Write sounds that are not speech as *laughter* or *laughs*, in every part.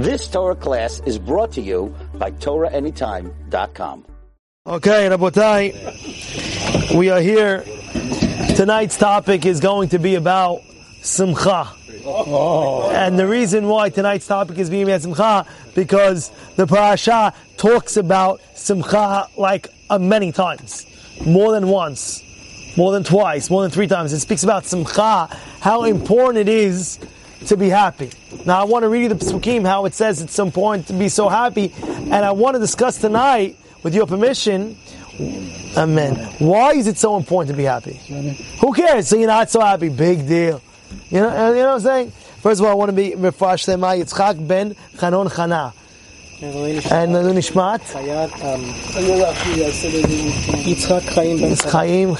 This Torah class is brought to you by TorahAnytime.com. Okay, Rabotai, we are here. Tonight's topic is going to be about Simcha. And the reason why tonight's topic is being about Simcha, because the parasha talks about Simcha like uh, many times. More than once. More than twice. More than three times. It speaks about Simcha, how important it is to be happy. Now I want to read you the Psukim, how it says at some point to be so happy, and I want to discuss tonight, with your permission, Amen. Why is it so important to be happy? Who cares? So you're not so happy. Big deal. You know, you know what I'm saying? First of all, I want to be Mefash My Yitzchak ben Chanon Chana. And Lelu Nishmat? Yitzchak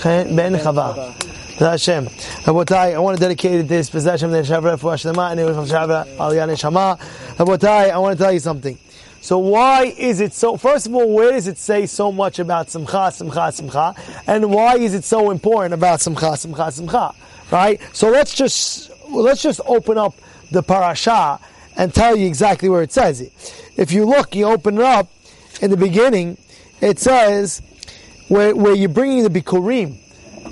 Chaim ben Chava. Hashem. Rabotai, I want to dedicate this Hashem to Shavra Refuah Shlema and Erev Shavra Aliyah Neshama. Rabotai, I want to tell you something. So why is it so, first of all, where does it say so much about Simcha, Simcha, Simcha? And why is it so important about Simcha, Simcha, Simcha? Right? So let's just, let's just open up the parasha and tell you exactly where it says it. If you look, you open it up, in the beginning, it says, where, where you're bringing the bikurim,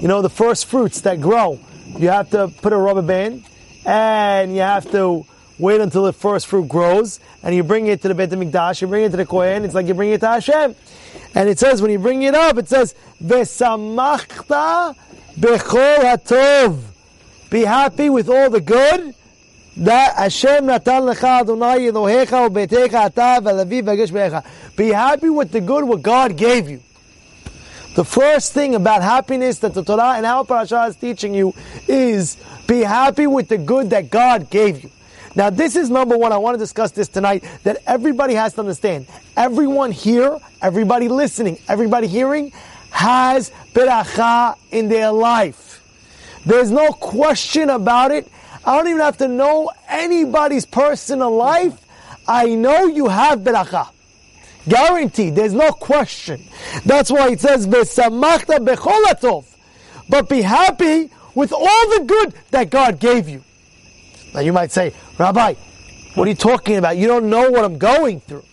you know, the first fruits that grow, you have to put a rubber band, and you have to wait until the first fruit grows, and you bring it to the Beit HaMikdash, you bring it to the Kohen, it's like you bring it to Hashem. And it says, when you bring it up, it says, V'samachta bechol hatov. Be happy with all the good that Hashem natan lecha Adonai Elohecha ubetecha ata v'lavi v'gesh. Be happy with the good what God gave you. The first thing about happiness that the Torah and our parasha is teaching you is be happy with the good that God gave you. Now, this is number one. I want to discuss this tonight that everybody has to understand. Everyone here, everybody listening, everybody hearing has beracha in their life. There's no question about it. I don't even have to know anybody's personal life. I know you have beracha. Guaranteed. There's no question. That's why it says. But be happy with all the good that God gave you. Now you might say, Rabbi, what are you talking about? You don't know what I'm going through.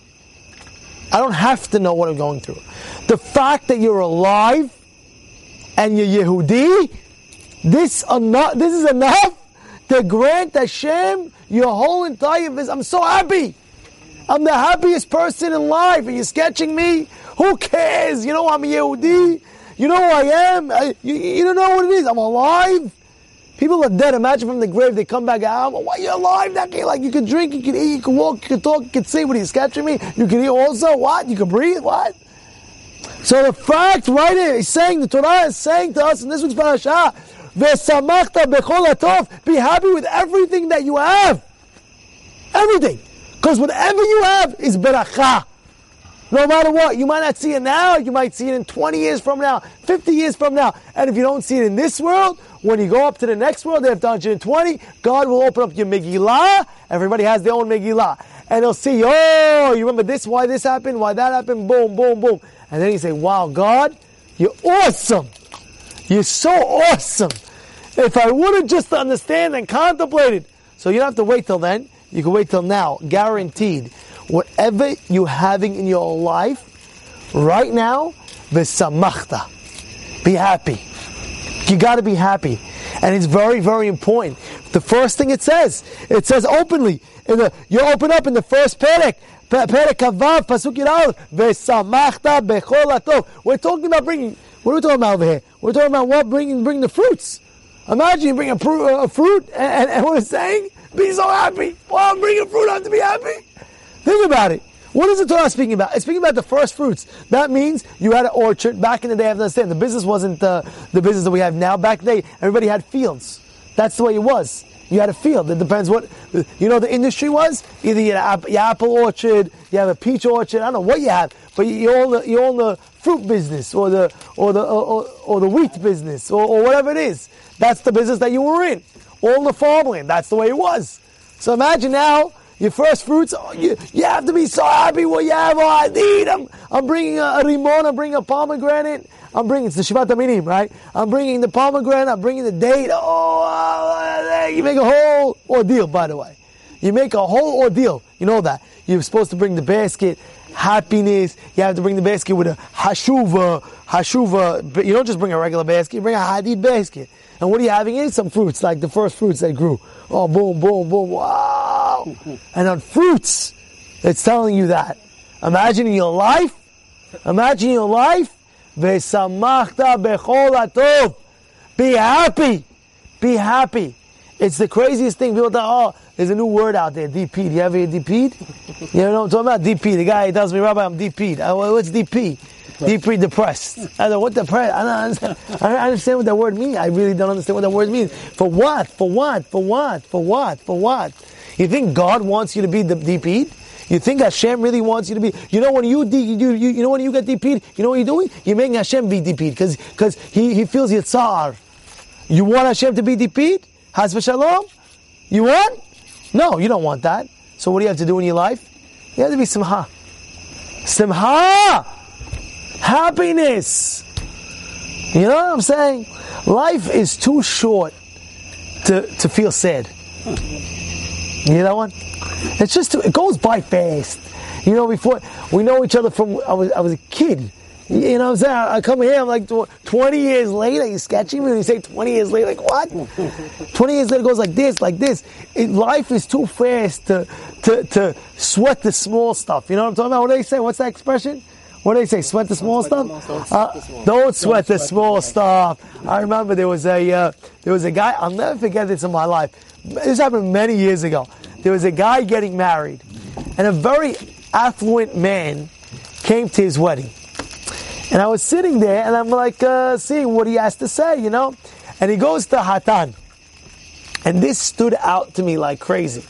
I don't have to know what I'm going through. The fact that you're alive and you're Yehudi, this, enough, this is enough to grant Hashem your whole entire visit. I'm so happy. I'm the happiest person in life. Are you sketching me? Who cares? You know I'm a Yehudi. You know who I am. I, you, you don't know what it is. I'm alive. People are dead. Imagine from the grave they come back ah, out. Why you alive? That guy, like you can drink, you can eat, you can walk, you can talk, you can see. What are you sketching me? You can eat also. What? You can breathe. What? So the fact right here, he's saying the Torah is saying to us in this week's parasha, "V'samachta bechol hatov." Be happy with everything that you have. Everything. Because whatever you have is beracha. No matter what, you might not see it now, you might see it in 20 years from now, 50 years from now. And if you don't see it in this world, when you go up to the next world, after 120, God will open up your Megillah. Everybody has their own Megillah. And he'll see, oh, you remember this, why this happened, why that happened, boom, boom, boom. And then you say, wow, God, you're awesome. You're so awesome. If I would have just understand and contemplated. So you don't have to wait till then. You can wait till now. Guaranteed. Whatever you're having in your life, right now, v'samachta. Be happy. You gotta be happy. And it's very, very important. The first thing it says, it says openly, in the, you open up in the first perek, perek kavav, pasuk yirah, v'samachta bechol atov. We're talking about bringing, what are we talking about over here? We're talking about what? Bringing, bring the fruits. Imagine you bring a, a fruit, and, and, and what it's saying? Be so happy. Well, I'm bringing fruit, I have to be happy. Think about it. What is the Torah speaking about? It's speaking about the first fruits. That means you had an orchard. Back in the day, I have to understand, the business wasn't uh, the business that we have now. Back then, everybody had fields. That's the way it was. You had a field. It depends what, you know, the industry was. Either you had your apple orchard, you have a peach orchard. I don't know what you have, but you own the, you own the fruit business or the or the or, or the wheat business or, or whatever it is. That's the business that you were in. All the farmland. That's the way it was. So imagine now your first fruits. Oh, you, you have to be so happy what you have. Oh, I need. I'm, I'm bringing a, a rimon. I'm bringing a pomegranate. I'm bringing it's the Shivat HaMinim, right? I'm bringing the pomegranate. I'm bringing the date. Oh, uh, you make a whole ordeal. By the way, You make a whole ordeal. You know that. You're supposed to bring the basket, happiness. You have to bring the basket with a hashuva, hashuva. You don't just bring a regular basket. You bring a hadid basket. And what are you having in? Some fruits, like the first fruits that grew. Oh, boom, boom, boom, wow. And on fruits, it's telling you that. Imagine your life, imagine your life. Be happy. Be happy. It's the craziest thing. People thought, oh, there's a new word out there, DP. Do you ever hear DP? You know what I'm talking about? DP. The guy tells me, Rabbi, I'm DP. I, uh, what's DP? Deeply depressed. I don't what depressed. I don't understand. *laughs* I don't understand what that word means. I really don't understand what that word means. For what? For what? For what? For what? For what? You think God wants you to be the DP'd? You think Hashem really wants you to be? You know when you you, you, you know when you get DP'd, you know what you're doing? You're making Hashem be DP'd because because he, he feels your tsar. You want Hashem to be DP'd? Has v'shalom? You want? No, you don't want that. So what do you have to do in your life? You have to be simha. Simha! Happiness! You know what I'm saying? Life is too short to, to feel sad. You know what? It's just, too, it goes by fast. You know, before, we know each other from, I was, I was a kid. You know what I'm saying? I come here, I'm like, 20 years later, you sketching me when you say 20 years later, like what? *laughs* 20 years later goes like this, like this. It, life is too fast to, to, to sweat the small stuff. You know what I'm talking about? What do they say? What's that expression? What do they say? Sweat the small stuff? Uh, don't sweat the small stuff. I remember there was a, uh, there was a guy, I'll never forget this in my life. This happened many years ago. There was a guy getting married and a very affluent man came to his wedding. And I was sitting there and I'm like, uh, seeing what he has to say, you know? And he goes to Hatan. And this stood out to me like crazy.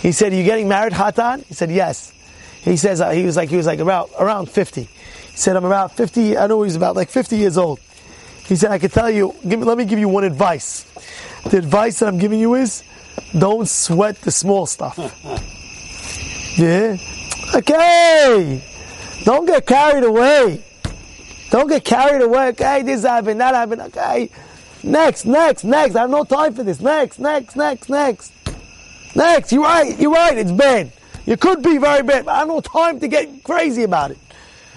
He said, Are you getting married, Hatan? He said, Yes. He says, uh, he was like, he was like about, around 50. He said, I'm about 50, I know he's about like 50 years old. He said, I can tell you, give me, let me give you one advice. The advice that I'm giving you is, don't sweat the small stuff. *laughs* Yeah? Okay! Don't get carried away. Don't get carried away. Okay, this happened, that happened. Okay. Next, next, next. I have no time for this. Next, next, next, next. Next. You're right. You're right. It's bad. You could be very bad, but I have no time to get crazy about it.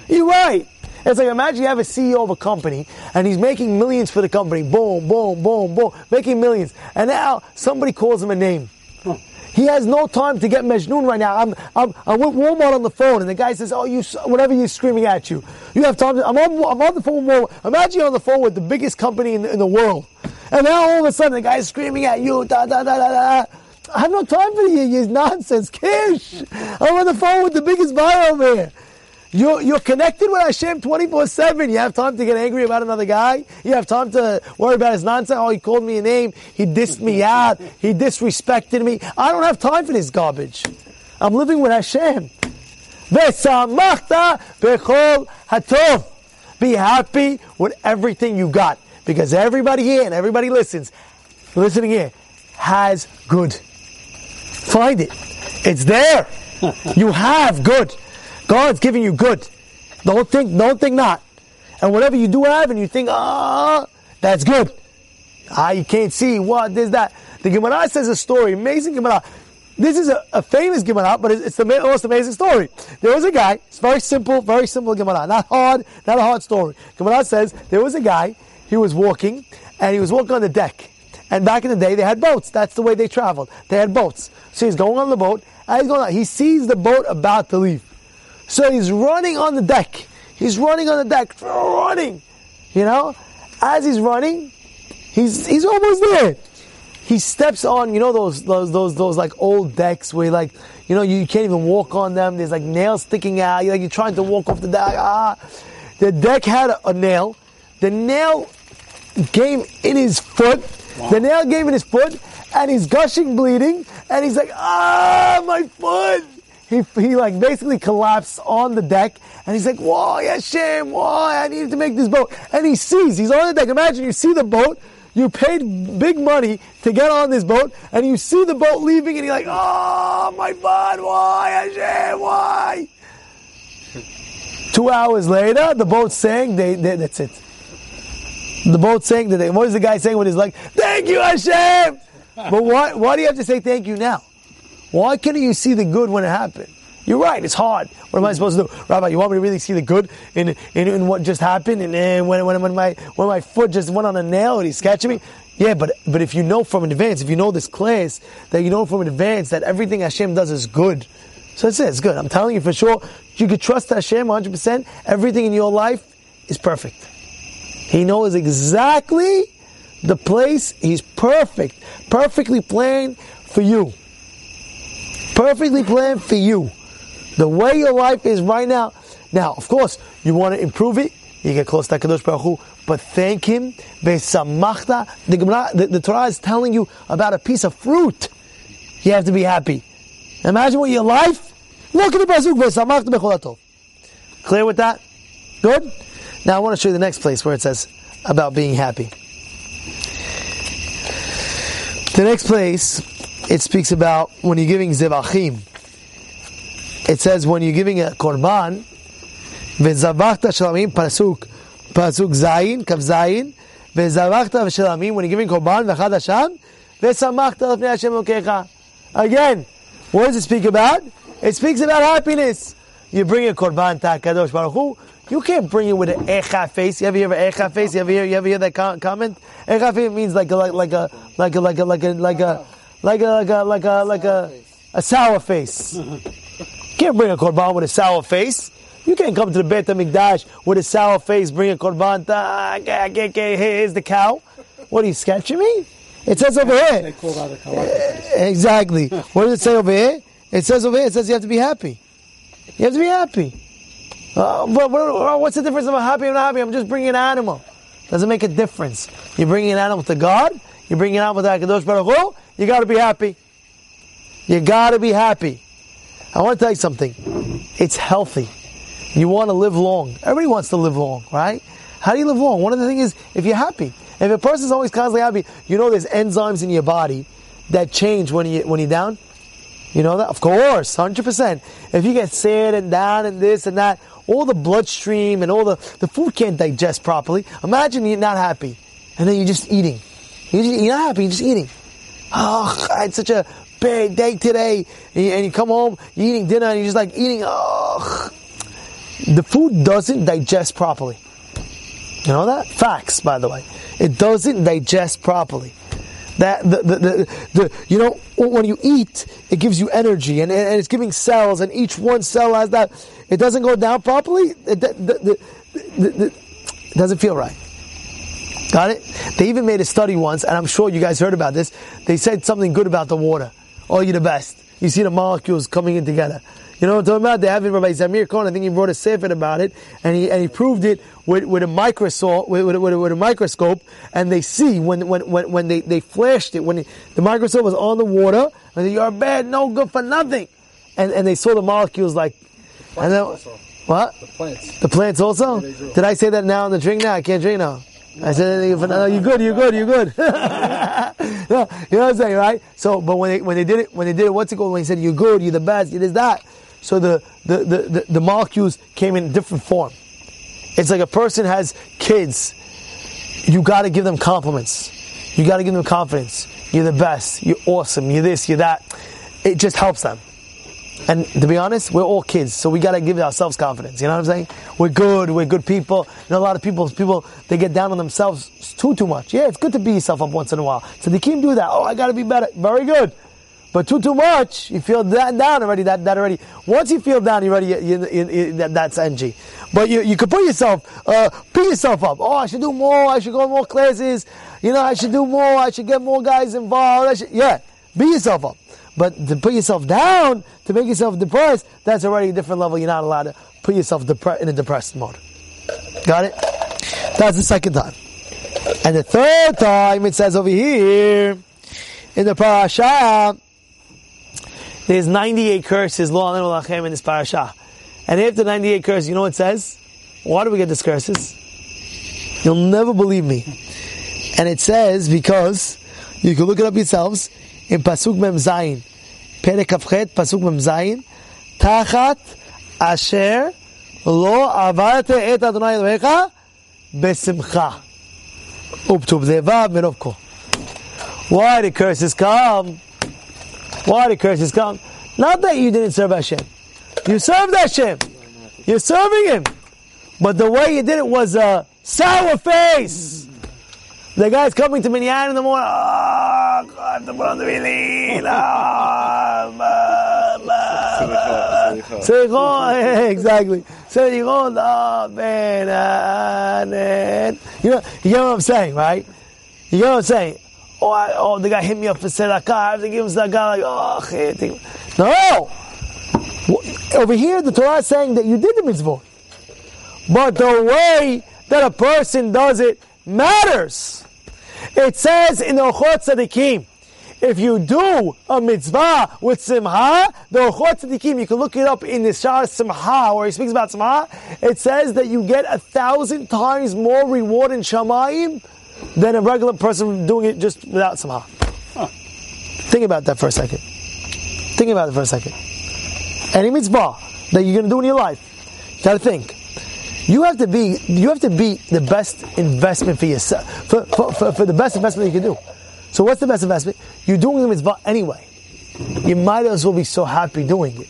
You're right. It's like imagine you have a CEO of a company and he's making millions for the company. Boom, boom, boom, boom, making millions. And now somebody calls him a name. He has no time to get Mejnun right now. I'm, I'm, I'm with Walmart on the phone, and the guy says, "Oh, you, whatever you're screaming at you, you have time." To, I'm on, I'm on the phone. With Walmart. Imagine you're on the phone with the biggest company in, in the world, and now all of a sudden the guy's screaming at you. Da da da da da. I have no time for you, you nonsense, Kish. I'm on the phone with the biggest buyer over here. You're, you're connected with Hashem 24 7. You have time to get angry about another guy. You have time to worry about his nonsense. Oh, he called me a name. He dissed me out. He disrespected me. I don't have time for this garbage. I'm living with Hashem. Be happy with everything you got. Because everybody here and everybody listens, listening here, has good. Find it. It's there. *laughs* you have good. God's giving you good. Don't think, don't think not. And whatever you do have and you think, ah, that's good. Ah, you can't see what, this, that. The Gemara says a story, amazing Gemara. This is a, a famous Gemara, but it's, it's, the most amazing story. There was a guy, it's very simple, very simple Gemara. Not hard, not a hard story. Gemara says, there was a guy, he was walking, and he was walking on the deck. And back in the day, they had boats. That's the way they traveled. They had boats. So he's going on the boat, and he's going on. He sees the boat about to leave. So he's running on the deck. He's running on the deck, running. You know, as he's running, he's he's almost there. He steps on, you know, those those those those like old decks where like, you know, you can't even walk on them. There's like nails sticking out. You're like you're trying to walk off the deck. Ah, the deck had a, a nail. The nail came in his foot. Wow. The nail came in his foot, and he's gushing, bleeding, and he's like, ah, my foot he, he like basically collapsed on the deck and he's like, why Hashem, why? I needed to make this boat. And he sees, he's on the deck. Imagine you see the boat, you paid big money to get on this boat, and you see the boat leaving and you're like, oh my God, why Hashem, why? Two hours later, the boat sank, they, they, that's it. The boat sank, they, what is the guy saying with his leg? Thank you Hashem! but why, why do you have to say thank you now? Why can't you see the good when it happened? You're right. It's hard. What am I supposed to do, Rabbi? You want me to really see the good in in, in what just happened? And, and when, when when my when my foot just went on a nail and he's sketching me? Yeah, but but if you know from advance, if you know this class, that you know from advance that everything Hashem does is good. So that's it. It's good. I'm telling you for sure. You could trust Hashem 100. percent Everything in your life is perfect. He knows exactly the place. He's perfect, perfectly planned for you. Perfectly planned for you. The way your life is right now. Now, of course, you want to improve it. You get close to Kadosh Baruch Hu, but thank Him. The, the, the Torah is telling you about a piece of fruit. You have to be happy. Imagine what your life. Look at the pasuk. Clear with that? Good. Now I want to show you the next place where it says about being happy. The next place it speaks about when you're giving zevachim. It says when you're giving a korban, v'zavachta shalamim pasuk pasuk zayin kav zayin v'zavachta shalamim when you're giving korban v'chad Hashem v'samachta lefnei Hashem okecha. Again, what does it speak about? It speaks about happiness. You bring a korban to Hakadosh Baruch Hu. You can't bring it with an echa face. You ever hear an echa face? You ever hear? You ever hear that comment? Echa face means like a, like like a like a like a like a like a like a, like a, like a, like a, a sour face. *laughs* can't bring a korban with a sour face. You can't come to the Beit HaMikdash with a sour face, bring a korban. Ta, here's the cow. What are you sketching me? It says over here. Exactly. What does it say over here? It says over here, it says you have to be happy. You have to be happy. Uh, but, what's the difference if I'm happy or not happy? I'm just bringing an animal. Doesn't make a difference. You're bringing an animal to God. You're bringing an animal to HaKadosh Baruch Hu. You got to be happy. You got to be happy. I want to tell you something. It's healthy. You want to live long. Everybody wants to live long, right? How do you live long? One of the things is if you're happy. If a person's always constantly happy, you know there's enzymes in your body that change when you when you're down. You know that? Of course, 100%. If you get sad and down and this and that, all the bloodstream and all the, the food can't digest properly. Imagine you're not happy and then you're just eating. You're, just, you're not happy, you're just eating. Oh, I had such a bad day today. And you, and you come home, you're eating dinner and you're just like eating, oh. The food doesn't digest properly. You know that? Facts, by the way. It doesn't digest properly. That the, the, the, the, you know when you eat, it gives you energy and, and it's giving cells, and each one cell has that. It doesn't go down properly. It, the, the, the, it doesn't feel right. Got it? They even made a study once, and I'm sure you guys heard about this. They said something good about the water. Oh, you're the best. You see the molecules coming in together. You know what I'm talking about? They have it Rabbi Zamir Cohen. I think he wrote a sefer about it, and he and he proved it with, with a microscope, with, with, with, a microscope, and they see when when when, when they, they flashed it when the microscope was on the water, and they, you're bad, no good for nothing, and and they saw the molecules like, and then also. what? The plants. The plants also? do. Did I say that now in the drink? Now I can't drink now. I said, oh, *laughs* no, you're good, you're good, you're good. You know what I'm saying, right? So, but when they, when they did it, when they did it, what's it called? When he said, you're good, you're the best, you're this, that. So the, the, the, the, the molecules came in different form. It's like a person has kids. You gotta give them compliments. You gotta give them confidence. You're the best. You're awesome. You're this, you're that. It just helps them. And to be honest, we're all kids, so we gotta give ourselves confidence. You know what I'm saying? We're good. We're good people. You know, a lot of people, people they get down on themselves too too much. Yeah, it's good to beat yourself up once in a while. So they keep do that. Oh, I gotta be better. Very good. But too too much, you feel that down already. That that already. Once you feel down, you already you, you, you, that, that's NG. But you you could put yourself, uh, pick yourself up. Oh, I should do more. I should go more classes. You know, I should do more. I should get more guys involved. Yeah, beat yourself up. But to put yourself down, to make yourself depressed, that's already a different level. You're not allowed to put yourself depre- in a depressed mode. Got it? That's the second time. And the third time, it says over here, in the parasha, there's 98 curses, Lo Alenu Lachem, in this parasha. And after 98 curses, you know what it says? Why do we get these curses? You'll never believe me. And it says, because, you can look it up yourselves, in Pasuk Mem Zayin, Perek Kafchet, Pasuk Mem Zayin, Tachat Asher Lo Avarte Et Adonai Elohecha Besimcha. Uptub Devav Merov Ko. Why the curses come? Why the curses come? Not that you didn't serve Hashem. You served Hashem. You're serving Him. But the way you did it was a sour face. The guy's coming to Minyan in the morning. Oh, I have to the Minyan. Blah, blah, blah. Seichon, exactly. Seichon, man. ah. You know, you know what I'm saying, right? You know what I'm saying? Oh, I, oh, the guy hit me up for tzedakah. I have to give him tzedakah. Like, oh, no. Over here, the Torah is saying that you did the mitzvah. But the way that a person does it matters. It says in the Orchot Tzadikim, if you do a mitzvah with simha, the Orchot Tzadikim, you can look it up in the Shar Simha, where he speaks about simha, it says that you get a thousand times more reward in Shamayim than a regular person doing it just without simha. Think about that for a second. Think about it for a second. Any mitzvah that you're going to do in your life, you got to think. You have to be, you have to be the best investment for yourself, for, for, for, for the best investment you can do. So what's the best investment? You're doing the mitzvah anyway. You might as well be so happy doing it.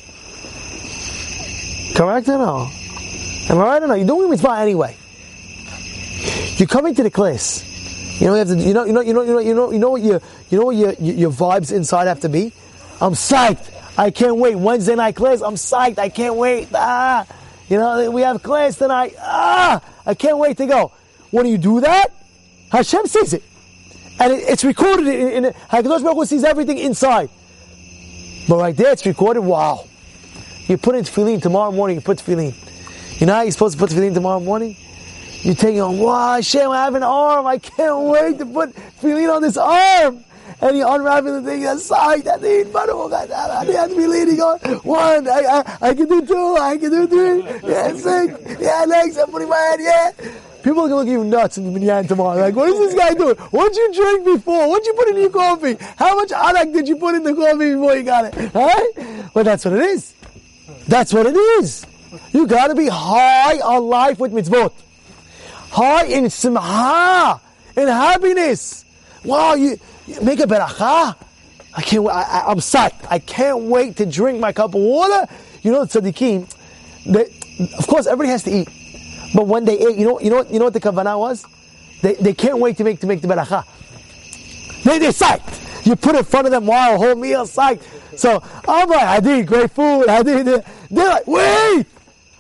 Correct or no? Am I right or no? You're doing the mitzvah anyway. You're coming to the class. You know, you, have to, you know, you know, you know, you know, you know, you know what your, you know what your, your, vibes inside have to be. I'm psyched. I can't wait. Wednesday night class. I'm psyched. I can't wait. Ah, you know, we have class tonight. Ah, I can't wait to go. When do you do that, Hashem sees it, and it, it's recorded in. in Hakadosh Baruch Hu sees everything inside. But right there, it's recorded. Wow. You put in tefillin tomorrow morning. You put tefillin. You know how you're supposed to put tefillin tomorrow morning? You're taking on. Wow, Hashem, I have an arm. I can't wait to put tefillin on this arm. And you unwrapping the thing aside. That thing, Baruch, oh, I have to be leading on. One, I, I, I can do two. I can do three. Yeah, six. Yeah, next, I'm putting my head. Yeah. People are gonna look at you nuts in the minyan tomorrow. Like, what is this guy doing? What'd you drink before? What'd you put in your coffee? How much arak did you put in the coffee before you got it? Alright? But that's what it is. That's what it is. You gotta be high on life with mitzvot. High in simha, in happiness. Wow, you make a beracha. I can't. I, I, I'm psyched. I can't wait to drink my cup of water. You know, tzaddikim. They, of course, everybody has to eat, but when they ate, you know, you know, you know what the kavanah was? They, they can't wait to make to make the beracha. They they're psyched. You put it in front of them while whole meal psyched. So I'm like, I did great food. I did. They're like, wait.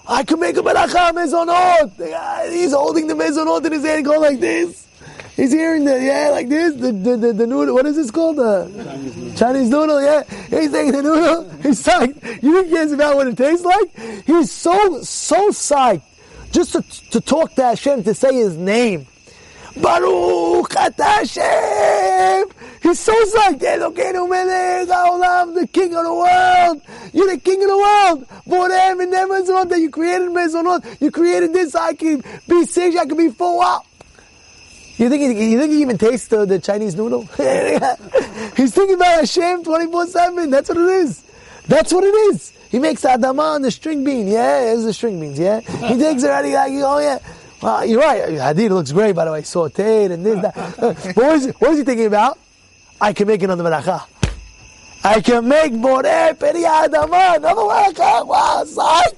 I can make a beracha mezonot. Guy, uh, He's holding the mezonot in his hand, going like this. He's hearing the yeah, like this. The the, the, the noodle. What is this called? The Chinese noodle. Yeah, he's taking the noodle. *laughs* He's psyched. You think cares about what it tastes like? He's so so psyched just to, to talk to Hashem to say His name. Baruch Hashem. He's so psyched. Elokeinu melech the king of the world. You're the king of the world. Borem and that you created mezonot. You created this. I can be six. I can be four. You think he, you think he even tastes the, the Chinese noodle? *laughs* He's thinking about Hashem 24-7. That's what it is. That's what it is. He makes adama and the string bean. Yeah, it's the string beans. Yeah. He takes it out. He like, oh yeah. Well, you're right. Hadid looks great, by the way. Sauteed and this, that. but *laughs* what is he thinking about? I can make another melacha. I can make boreh peri adama, another melacha. Wow, psych.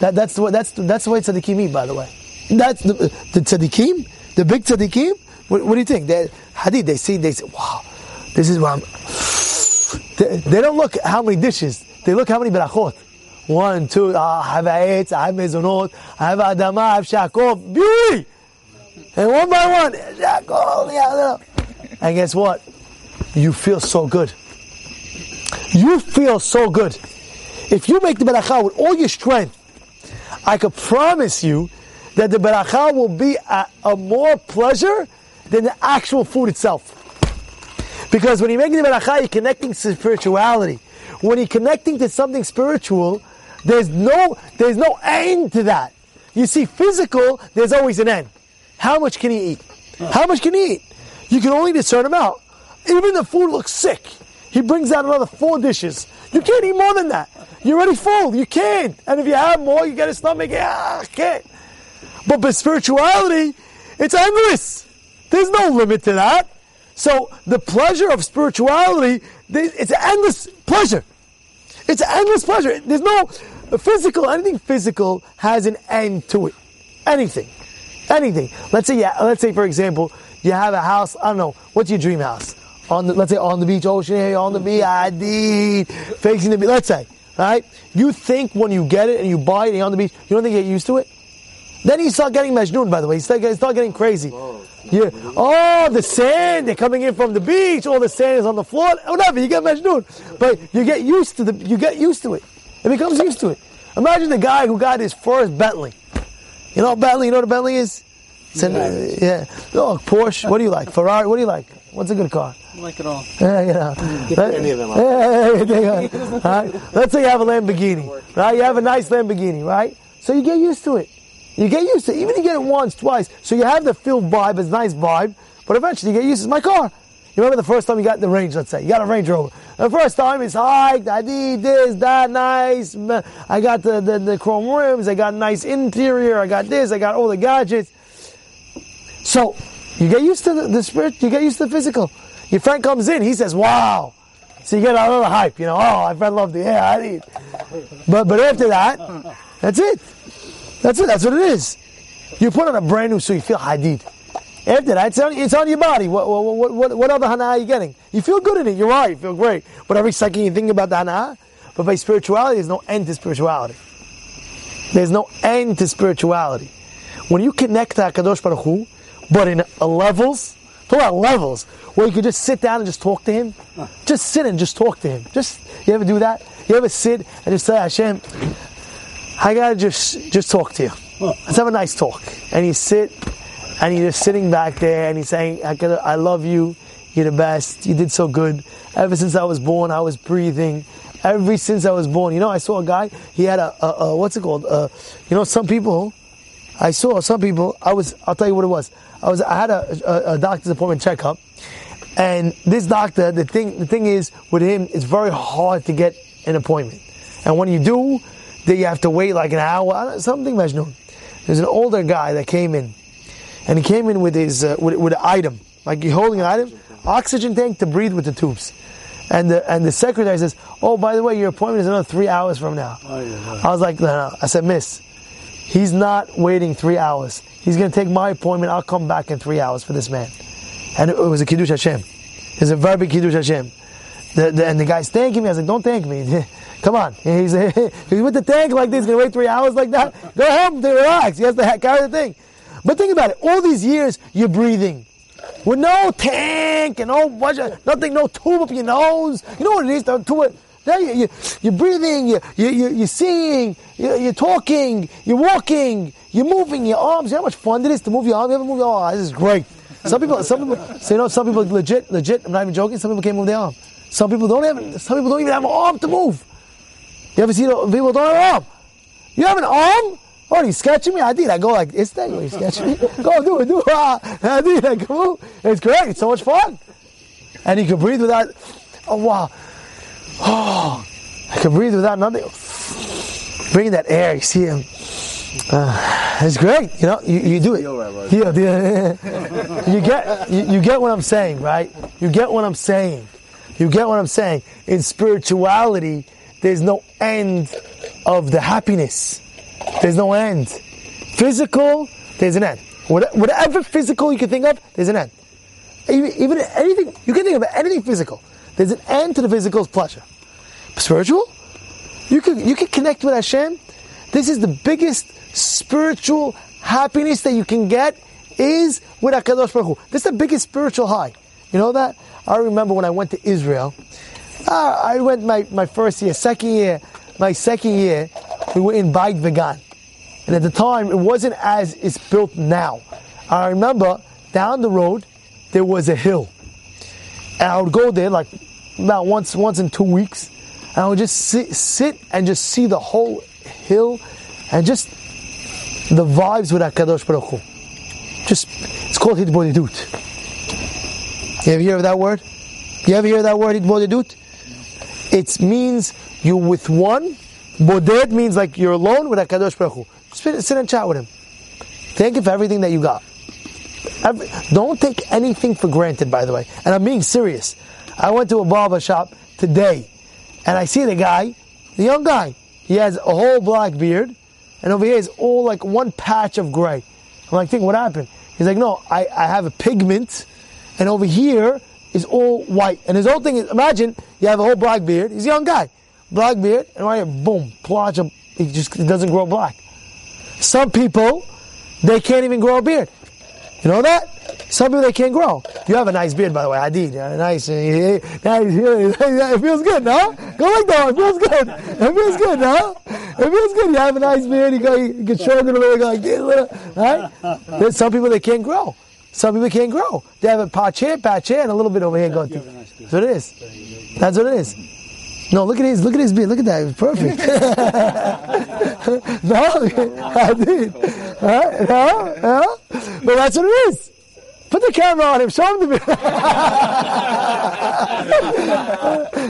That, that's the way, that's, that's the way tzaddikim eat, by the way. That's the, the tzaddikim, the big tzaddikim. What, what do you think? They, hadid, they see, they say, wow, this is what they, they don't look how many dishes. They look how many berachot. One, two, ah, I have eitz, I have mezonot, I have adama, I have shehakol, beauty! And one by one, shehakol, yeah, and guess what? You feel so good. You feel so good. If you make the beracha with all your strength, I could promise you that the beracha will be a, a more pleasure than the actual food itself. Because when you're making the beracha, you're connecting to spirituality. When you're connecting to something spiritual, there's no, there's no end to that. You see, physical, there's always an end. How much can he eat? How much can he eat? You can only discern him out. Even the food looks sick. He brings out another four dishes. You can't eat more than that. You're already full. You can't. And if you have more, you get a stomach. Yeah, I can't. But by spirituality, it's endless. There's no limit to that. So the pleasure of spirituality It's endless pleasure. It's endless pleasure. There's no physical, anything physical has an end to it. Anything. Anything. Let's say, yeah, let's say, for example, you have a house, I don't know, what's your dream house? On the, let's say on the beach, ocean area, on the beach, I facing the beach, let's say, right? You think when you get it and you buy it and on the beach, you don't think you get used to it? Then you start getting Majnun, by the way. You start, you start getting crazy. Yeah. Oh, the sand, they're coming in from the beach, all the sand is on the floor, whatever, you get Majnun. But you get used to the, you get used to it. It becomes used to it. Imagine the guy who got his first Bentley. You know Bentley, you know what a Bentley is? It's an, uh, yeah. Oh, Porsche, what do you like? Ferrari, what do you like? What's a good car? I like it all. Yeah, you know. Let- any of them. Yeah, yeah, yeah, yeah. Let's say you have a Lamborghini, right? You have a nice Lamborghini, right? So you get used to it. You get used to it. Even you get it once, twice. So you have the feel vibe, it's nice vibe, but eventually you get used to it. My car. You remember the first time you got the range, let's say. You got a Range Rover. The first time it's hiked, I did this, that, nice. I got the, the, the chrome rims, I got nice interior, I got this, I got all the gadgets. So you get used to the, the spirit, you get used to the physical. Your friend comes in, he says, "Wow." So you get a little hype, you know. Oh, my friend loved it. Yeah, I did. But but after that, that's it. That's it. That's what it is. You put on a brand new suit, you feel hadid. After that, it's on, it's on your body. What, what, what, what, what other hana are you getting? You feel good in it. You're right. You feel great. But every second you think about the hana. But by spirituality, there's no end to spirituality. There's no end to spirituality. When you connect to Hakadosh Baruch Hu, but in a levels, talk about levels, where you could just sit down and just talk to him. Just sit and just talk to him. Just you ever do that? You ever sit and just say, Hashem, I gotta just just talk to you. Let's have a nice talk. And you sit and you're just sitting back there and he's saying, I, gotta, I love you, you're the best, you did so good. Ever since I was born, I was breathing. Ever since I was born, you know, I saw a guy, he had a, a, a what's it called? Uh, you know, some people, I saw some people, I was, I'll tell you what it was. I was, I had a, a, a doctor's appointment checkup. And this doctor, the thing, the thing is with him, it's very hard to get an appointment. And when you do, then you have to wait like an hour, something Majnun. There's an older guy that came in, and he came in with his uh, with, with an item, like he's holding an item, oxygen tank to breathe with the tubes. And the and the secretary says, "Oh, by the way, your appointment is another three hours from now." I was like, "No, no." I said, "Miss, he's not waiting three hours. He's going to take my appointment. I'll come back in three hours for this man." And it, was a kiddush Hashem. It was a very big kiddush Hashem. The, the, and the guy's thanking me. I was like, "Don't thank me. *laughs* Come on." He's with the tank like this. he's Going to wait three hours like that. Go home to relax. He has to carry the thing. But think about it. All these years you're breathing with no tank and no bunch of- nothing, no tube up your nose. You know what it is? The tube. You, you, you're breathing, you, you, you, you're seeing, you're, you're talking, you're walking, you're moving your arms. You know how much fun it is to move your arm? You ever move your arm? Oh, this is great. Some people, some people, so *laughs* you know, some people legit, legit, I'm not even joking, some people can't move their arm. Some people don't have, some people don't even have an arm to move. You ever see people don't have an arm? You have an arm? Oh, he's sketching me? I did. I go like, it's that. He's sketching me. *laughs* Go do it, do it. *laughs* I did. I go. It's great. It's so much fun. And he can breathe without, oh wow. Oh, I can breathe without nothing. Bringing that air, you see him. Uh, it's great, you know. You, you do it. Yeah, yeah. *laughs* you get you, you get what I'm saying, right? You get what I'm saying. You get what I'm saying. In spirituality, there's no end of the happiness. There's no end. Physical, there's an end. Whatever physical you can think of, there's an end. Even, anything you can think of anything physical. There's an end to the physical's pleasure. Spiritual, you can you can connect with Hashem. This is the biggest spiritual happiness that you can get is with Hakadosh Baruch Hu. This is the biggest spiritual high. You know that? I remember when I went to Israel. Uh, I went my, my first year, second year, my second year, we were in Beit Vegan. And at the time, it wasn't as it's built now. I remember down the road, there was a hill. And I would go there like about once, once in two weeks. And I would just sit, sit and just see the whole hill and just the vibes with HaKadosh Baruch Hu. Just, it's called Hitbodidut. You ever hear of that word? You ever hear that word Hitbodidut? It means you're with one. Boded means like you're alone with HaKadosh Baruch Hu. Sit and chat with him. Thank him for everything that you got. Every, don't take anything for granted, by the way. And I'm being serious. I went to a barber shop today, and I see the guy, the young guy. He has a whole black beard, and over here is all like one patch of gray. I'm like, think what happened? He's like, no, I, I have a pigment, and over here is all white. And his whole thing is, imagine you have a whole black beard. He's a young guy, black beard, and right here, boom, of, he just it doesn't grow black. Some people, they can't even grow a beard. You know that? Some people they can't grow. You have a nice beard, by the way. I did. *laughs* Nice. It feels good, no? Go like that. It feels good. It feels good, no? It feels good. You have a nice beard. You go. You can show it a little. Like little, right? There's some people they can't grow. Some people can't grow. They have a patch here, patch here, and a little bit over here. Go. That's what it is. That's what it is. No, look at his, look at his beard. Look at that. It's perfect. *laughs* no, I did. Huh? No, no. But that's what it is. Put the camera on him. Show him the beard. *laughs*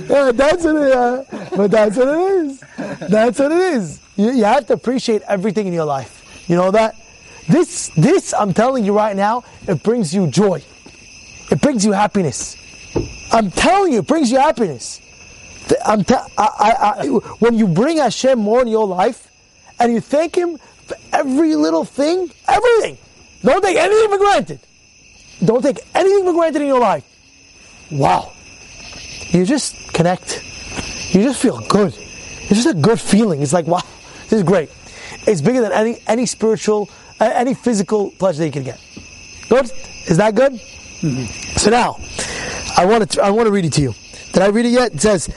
yeah, that's what it is. But that's what it is. That's what it is. You, you have to appreciate everything in your life. You know that? This, this, I'm telling you right now, it brings you joy. It brings you happiness. I'm telling you, it brings you happiness. I'm te- I, I, I, when you bring Hashem more in your life, and you thank Him for every little thing, everything. Don't take anything for granted. Don't take anything for granted in your life. Wow. You just connect. You just feel good. It's just a good feeling. It's like, wow, this is great. It's bigger than any, any spiritual, any physical pleasure that you can get. Good? Is that good? Mm-hmm. So now, I want to, I want to read it to you. Did I read it yet? It says,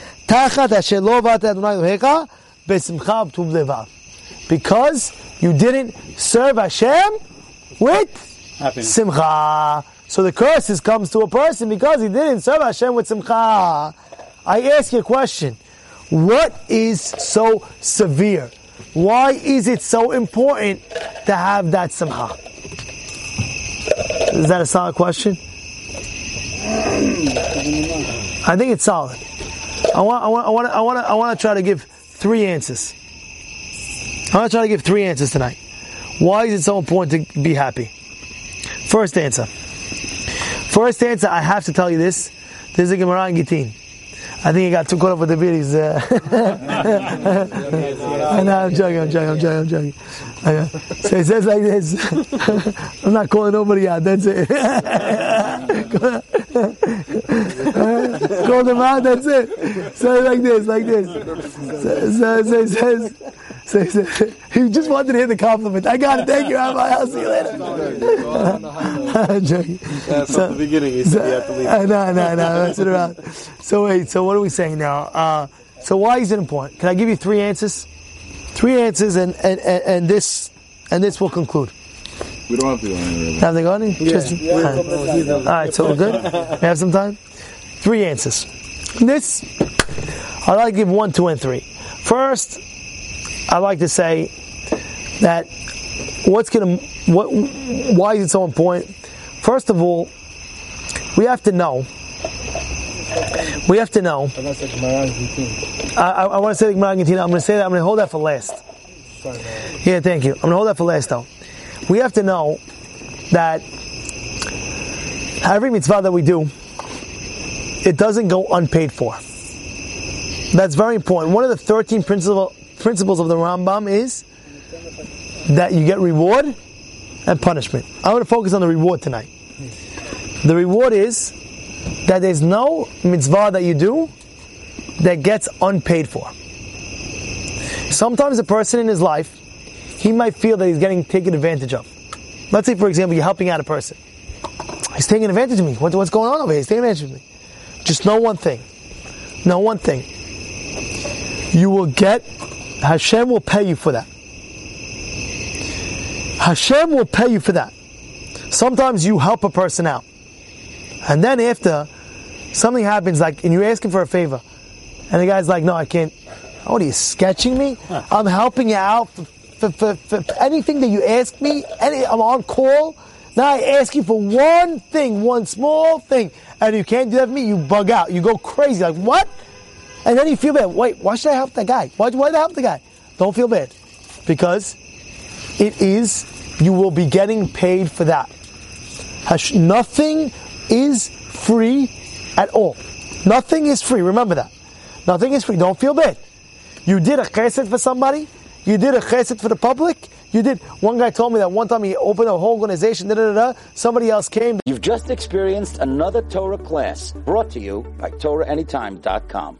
because you didn't serve Hashem with Happiness. simcha. So the curses comes to a person because he didn't serve Hashem with simcha. I ask you a question. What is so severe? Why is it so important to have that simcha? Is that a solid question? I think it's solid. I want, I want, I want, I want, I want to try to give three answers. I want to try to give three answers tonight. Why is it so important to be happy? First answer. First answer, I have to tell you this. This is a Gemara in Gittin. I think he got too caught up with the beard. Uh, *laughs* I'm joking, I'm joking, I'm joking, I'm joking. Okay. So it says like this. *laughs* I'm not calling nobody out, that's it. *laughs* Call them out, that's it. So like this, like this. So, so, so says, so he, said, he just wanted to hear the compliment. I got it. Thank you, Rabbi. I'll see you later. *laughs* I'm joking. Yeah, from the beginning, he said you have to leave. Uh, *laughs* no, no, no. Mess it around. So wait. So what are we saying now? Uh, so why is it important? Can I give you three answers? Three answers, and and, and, and this and this will conclude. We don't have to go anywhere. Have they gone? Just, all, right. all right. So we're good. We have some time. Three answers. This I'd like to give one, two, and three. First, I like to say that what's going to what why is it so important? First of all, we have to know. We have to know. I, I, I want to say the Gemara in Gittin. I'm going to say that. I'm going to hold that for last. Yeah, thank you. I'm going to hold that for last though. We have to know that every mitzvah that we do, it doesn't go unpaid for. That's very important. One of the 13 principle, principles of the Rambam is that you get reward and punishment. I'm going to focus on the reward tonight. The reward is that there's no mitzvah that you do that gets unpaid for. Sometimes a person in his life, he might feel that he's getting taken advantage of. Let's say, for example, you're helping out a person. He's taking advantage of me. What, what's going on over here? He's taking advantage of me. Just know one thing. Know one thing. You will get, Hashem will pay you for that. Hashem will pay you for that. Sometimes you help a person out. And then after something happens, like, and you ask him for a favor, and the guy's like, no, I can't. What are you sketching me? I'm helping you out for, for, for, for anything that you ask me. Any, I'm on call. Now I ask you for one thing, one small thing, and you can't do that for me. You bug out. You go crazy. Like what? And then you feel bad. Wait, why should I help that guy? Why, why did I help the guy? Don't feel bad, because it is you will be getting paid for that. Nothing is free at all. Nothing is free. Remember that. Nothing is free. Don't feel bad. You did a chesed for somebody. You did a chesed for the public. You did. One guy told me that one time he opened a whole organization. Da, da, da. Somebody else came. You've just experienced another Torah class brought to you by TorahAnytime.com.